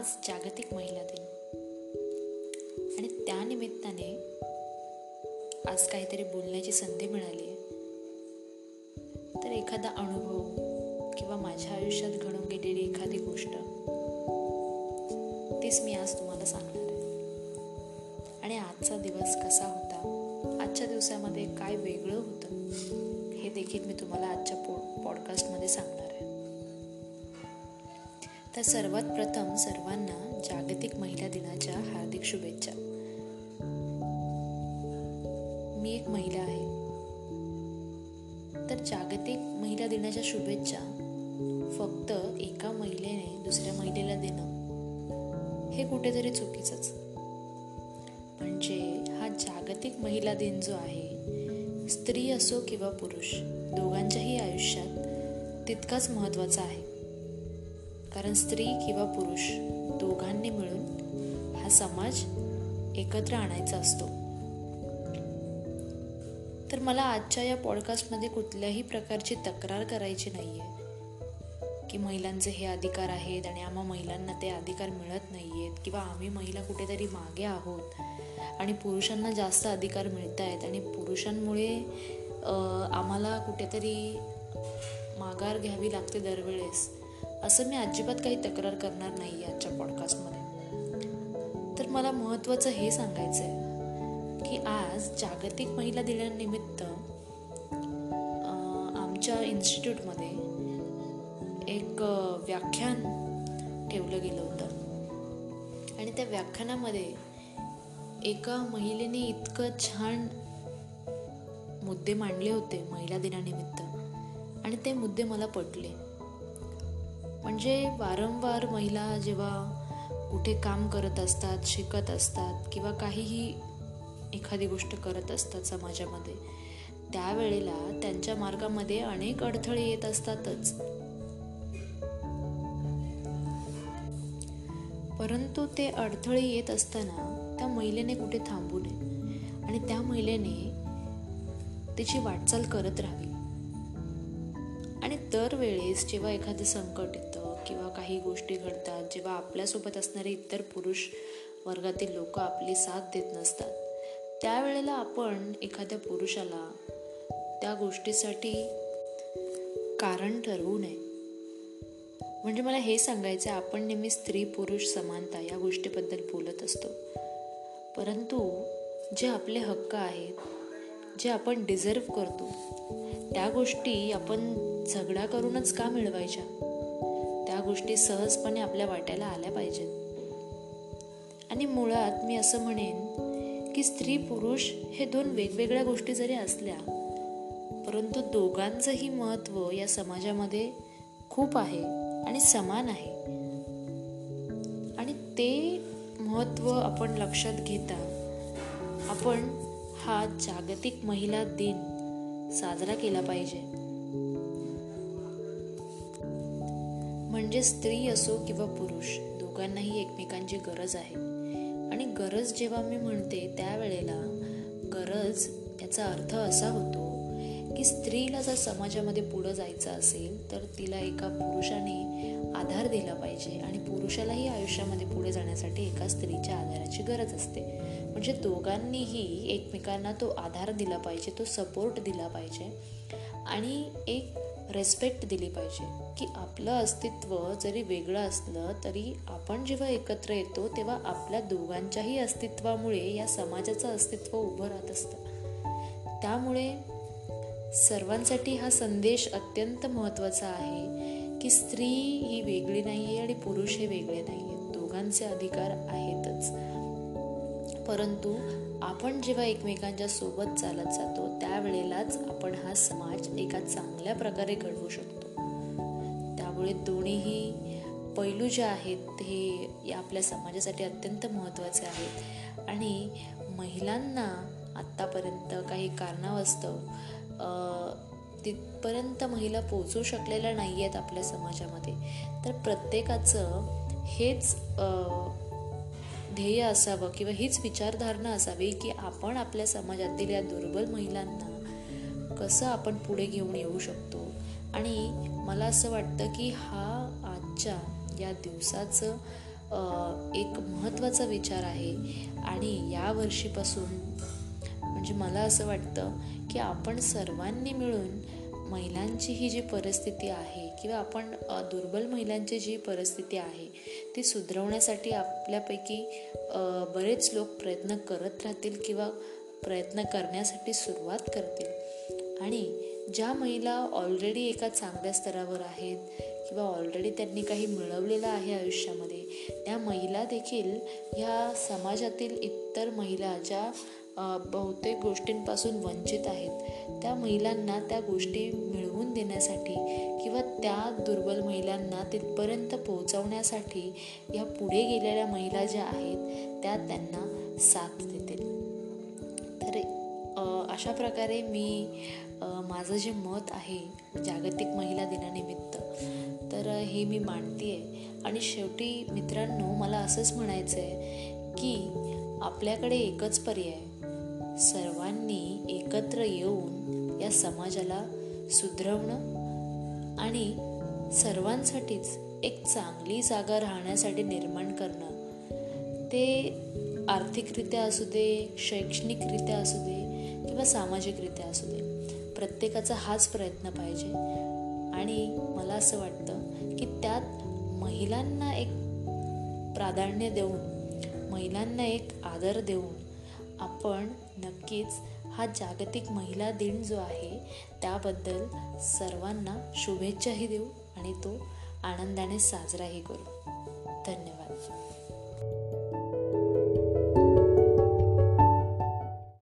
आज जागतिक महिला दिन. आणि त्यानिमित्ताने आज काहीतरी बोलण्याची संधी मिळाली आहे. तर एखादा अनुभव किंवा माझ्या आयुष्यात घडून गेलेली एखादी गोष्ट तीच मी आज तुम्हाला सांगणार आहे. आणि आजचा दिवस कसा होता आजच्या दिवसामध्ये काय वेगळं होतं हे देखील मी तुम्हाला आजच्या पो पॉडकास्टमध्ये सांगणार आहे. तर सर्वात प्रथम सर्वांना जागतिक महिला दिनाच्या हार्दिक शुभेच्छा. मी एक महिला आहे. तर जागतिक महिला दिनाच्या शुभेच्छा फक्त एका महिलेने दुसऱ्या महिलेला देणं हे कुठेतरी चुकीचंच. म्हणजे हा जागतिक महिला दिन जो आहे स्त्री असो किंवा पुरुष दोघांच्याही आयुष्यात तितकाच महत्त्वाचा आहे. कारण स्त्री किंवा पुरुष दोघांनी मिळून हा समाज एकत्र आणायचा असतो. तर मला आजच्या या पॉडकास्टमध्ये कुठल्याही प्रकारची तक्रार करायची नाही आहे की महिलांचे हे अधिकार आहेत आणि आम्हा महिलांना ते अधिकार मिळत नाही आहेत किंवा आम्ही महिला कुठेतरी मागे आहोत आणि पुरुषांना जास्त अधिकार मिळत आहेत आणि पुरुषांमुळे आम्हाला कुठेतरी माघार घ्यावी लागते दरवेळेस. असं मी अजिबात काही तक्रार करणार नाही आजच्या पॉडकास्टमध्ये तर मला महत्त्वाचं हे सांगायचं आहे की आज जागतिक महिला दिनानिमित्त आमच्या इन्स्टिट्यूटमध्ये एक व्याख्यान ठेवलं गेलं होतं. आणि त्या व्याख्यानामध्ये एका महिलेने इतकं छान मुद्दे मांडले होते महिला दिनानिमित्त. आणि ते मुद्दे मला पटले. म्हणजे वारंवार महिला जेव्हा कुठे काम करत असतात शिकत असतात किंवा काहीही एखादी गोष्ट करत असतात समाजामध्ये त्यावेळेला त्यांच्या मार्गामध्ये अनेक अडथळे येत असतातच. परंतु ते अडथळे येत असताना त्या महिलेने कुठे थांबू नये आणि त्या महिलेने तिची वाटचाल करत राहावी. दरवेळेस जेव्हा एखादं संकट येतं किंवा काही गोष्टी घडतात जेव्हा आपल्यासोबत असणारे इतर पुरुष वर्गातील लोक आपली साथ देत नसतात त्यावेळेला आपण एखाद्या पुरुषाला त्या गोष्टीसाठी कारण ठरवू नये. म्हणजे मला हे सांगायचं आपण नेहमी स्त्री पुरुष समानता या गोष्टीबद्दल बोलत असतो. परंतु जे आपले हक्क आहेत जे आपण डिझर्व करतो त्या गोष्टी आपण झगडा करूनच का मिळवायच्या? त्या गोष्टी सहजपणे आपल्या वाट्याला आल्या पाहिजेत. आणि मुळात मी असं म्हणेन की स्त्री पुरुष हे दोन वेगवेगळ्या गोष्टी जरी असल्या परंतु दोघांचंही महत्त्व या समाजामध्ये खूप आहे आणि समान आहे. आणि ते महत्त्व आपण लक्षात घेता आपण हा जागतिक महिला दिन साजरा केला पाहिजे. म्हणजे स्त्री असो किंवा पुरुष दोघांनाही एकमेकांची गरज आहे. आणि गरज जेव्हा मी म्हणते त्यावेळेला गरज याचा अर्थ असा होतो की स्त्रीला जर समाजामध्ये पुढं जायचं असेल तर तिला एका पुरुषाने आधार दिला पाहिजे आणि पुरुषालाही आयुष्यामध्ये पुढे जाण्यासाठी एका स्त्रीच्या आधाराची गरज असते. म्हणजे दोघांनीही एकमेकांना तो आधार दिला पाहिजे तो सपोर्ट दिला पाहिजे आणि एक रेस्पेक्ट दिली पाहिजे की आपलं अस्तित्व जरी वेगळं असलं तरी आपण जेव्हा एकत्र येतो तेव्हा आपल्या दोघांच्याही अस्तित्वामुळे या समाजाचं अस्तित्व उभं राहत असतं. त्यामुळे सर्वांसाठी हा संदेश अत्यंत महत्त्वाचा आहे की स्त्री ही वेगळी नाही आहे आणि पुरुष हे वेगळे नाही आहेत दोघांचे अधिकार आहेतच. परंतु आपण जेव्हा एकमेकांच्या सोबत चालत जातो त्यावेळेलाच आपण हा समाज एका चांगल्या प्रकारे घडवू शकतो. त्यामुळे दोन्हीही पैलू जे आहेत हे या आपल्या समाजासाठी अत्यंत महत्त्वाचे आहेत. आणि महिलांना आत्तापर्यंत काही कारणावस्तव तिथपर्यंत महिला पोचू शकलेल्या नाही आहेत आपल्या समाजामध्ये. तर प्रत्येकाचं हेच ध्येय असावं किंवा हीच विचारधारणा असावी की आपण आपल्या समाजातील या दुर्बल महिलांना कसं आपण पुढे घेऊन येऊ शकतो. आणि मला असं वाटतं की हा आजच्या या दिवसाचं एक महत्त्वाचा विचार आहे. आणि या वर्षीपासून म्हणजे मला असं वाटतं की आपण सर्वांनी मिळून महिलांची ही जी परिस्थिती आहे किंवा आपण दुर्बल महिलांची जी परिस्थिती आहे ती सुधरवण्यासाठी आपल्यापैकी बरेच लोक प्रयत्न करत राहतील किंवा प्रयत्न करण्यासाठी सुरुवात करतील. आणि ज्या महिला ऑलरेडी एका चांगल्या स्तरावर आहेत किंवा ऑलरेडी त्यांनी काही मिळवलेलं आहे आयुष्यामध्ये त्या महिला देखील ह्या समाजातील इतर महिला ज्या बहुतेक गोष्टींपासून वंचित आहेत. त्या महिलांना त्या गोष्टी मिळवून देण्यासाठी किंवा त्या दुर्बल महिलांना तिथपर्यंत पोहोचवण्यासाठी या पुढे गेलेल्या महिला ज्या आहेत त्या त्यांना साथ देतील. तर अशा प्रकारे मी माझं जे मत आहे जागतिक महिला दिनानिमित्त तर हे मी मांडते आहे आणि शेवटी मित्रांनो मला असंच म्हणायचं आहे की आपल्याकडे एकच पर्याय सर्वांनी एकत्र येऊन या समाजाला सुधरवणं आणि सर्वांसाठीच एक चांगली जागा राहण्यासाठी निर्माण करणं. ते आर्थिकरित्या असू दे शैक्षणिकरित्या असू दे किंवा सामाजिकरित्या असू दे प्रत्येकाचा हाच प्रयत्न पाहिजे. आणि मला असं वाटतं की त्यात महिलांना एक प्राधान्य देऊन महिलांना एक आदर देऊन आपण नक्कीच हा जागतिक महिला दिन जो आहे त्याबद्दल सर्वांना शुभेच्छाही देऊ आणि तो आनंदाने साजराही करू. धन्यवाद.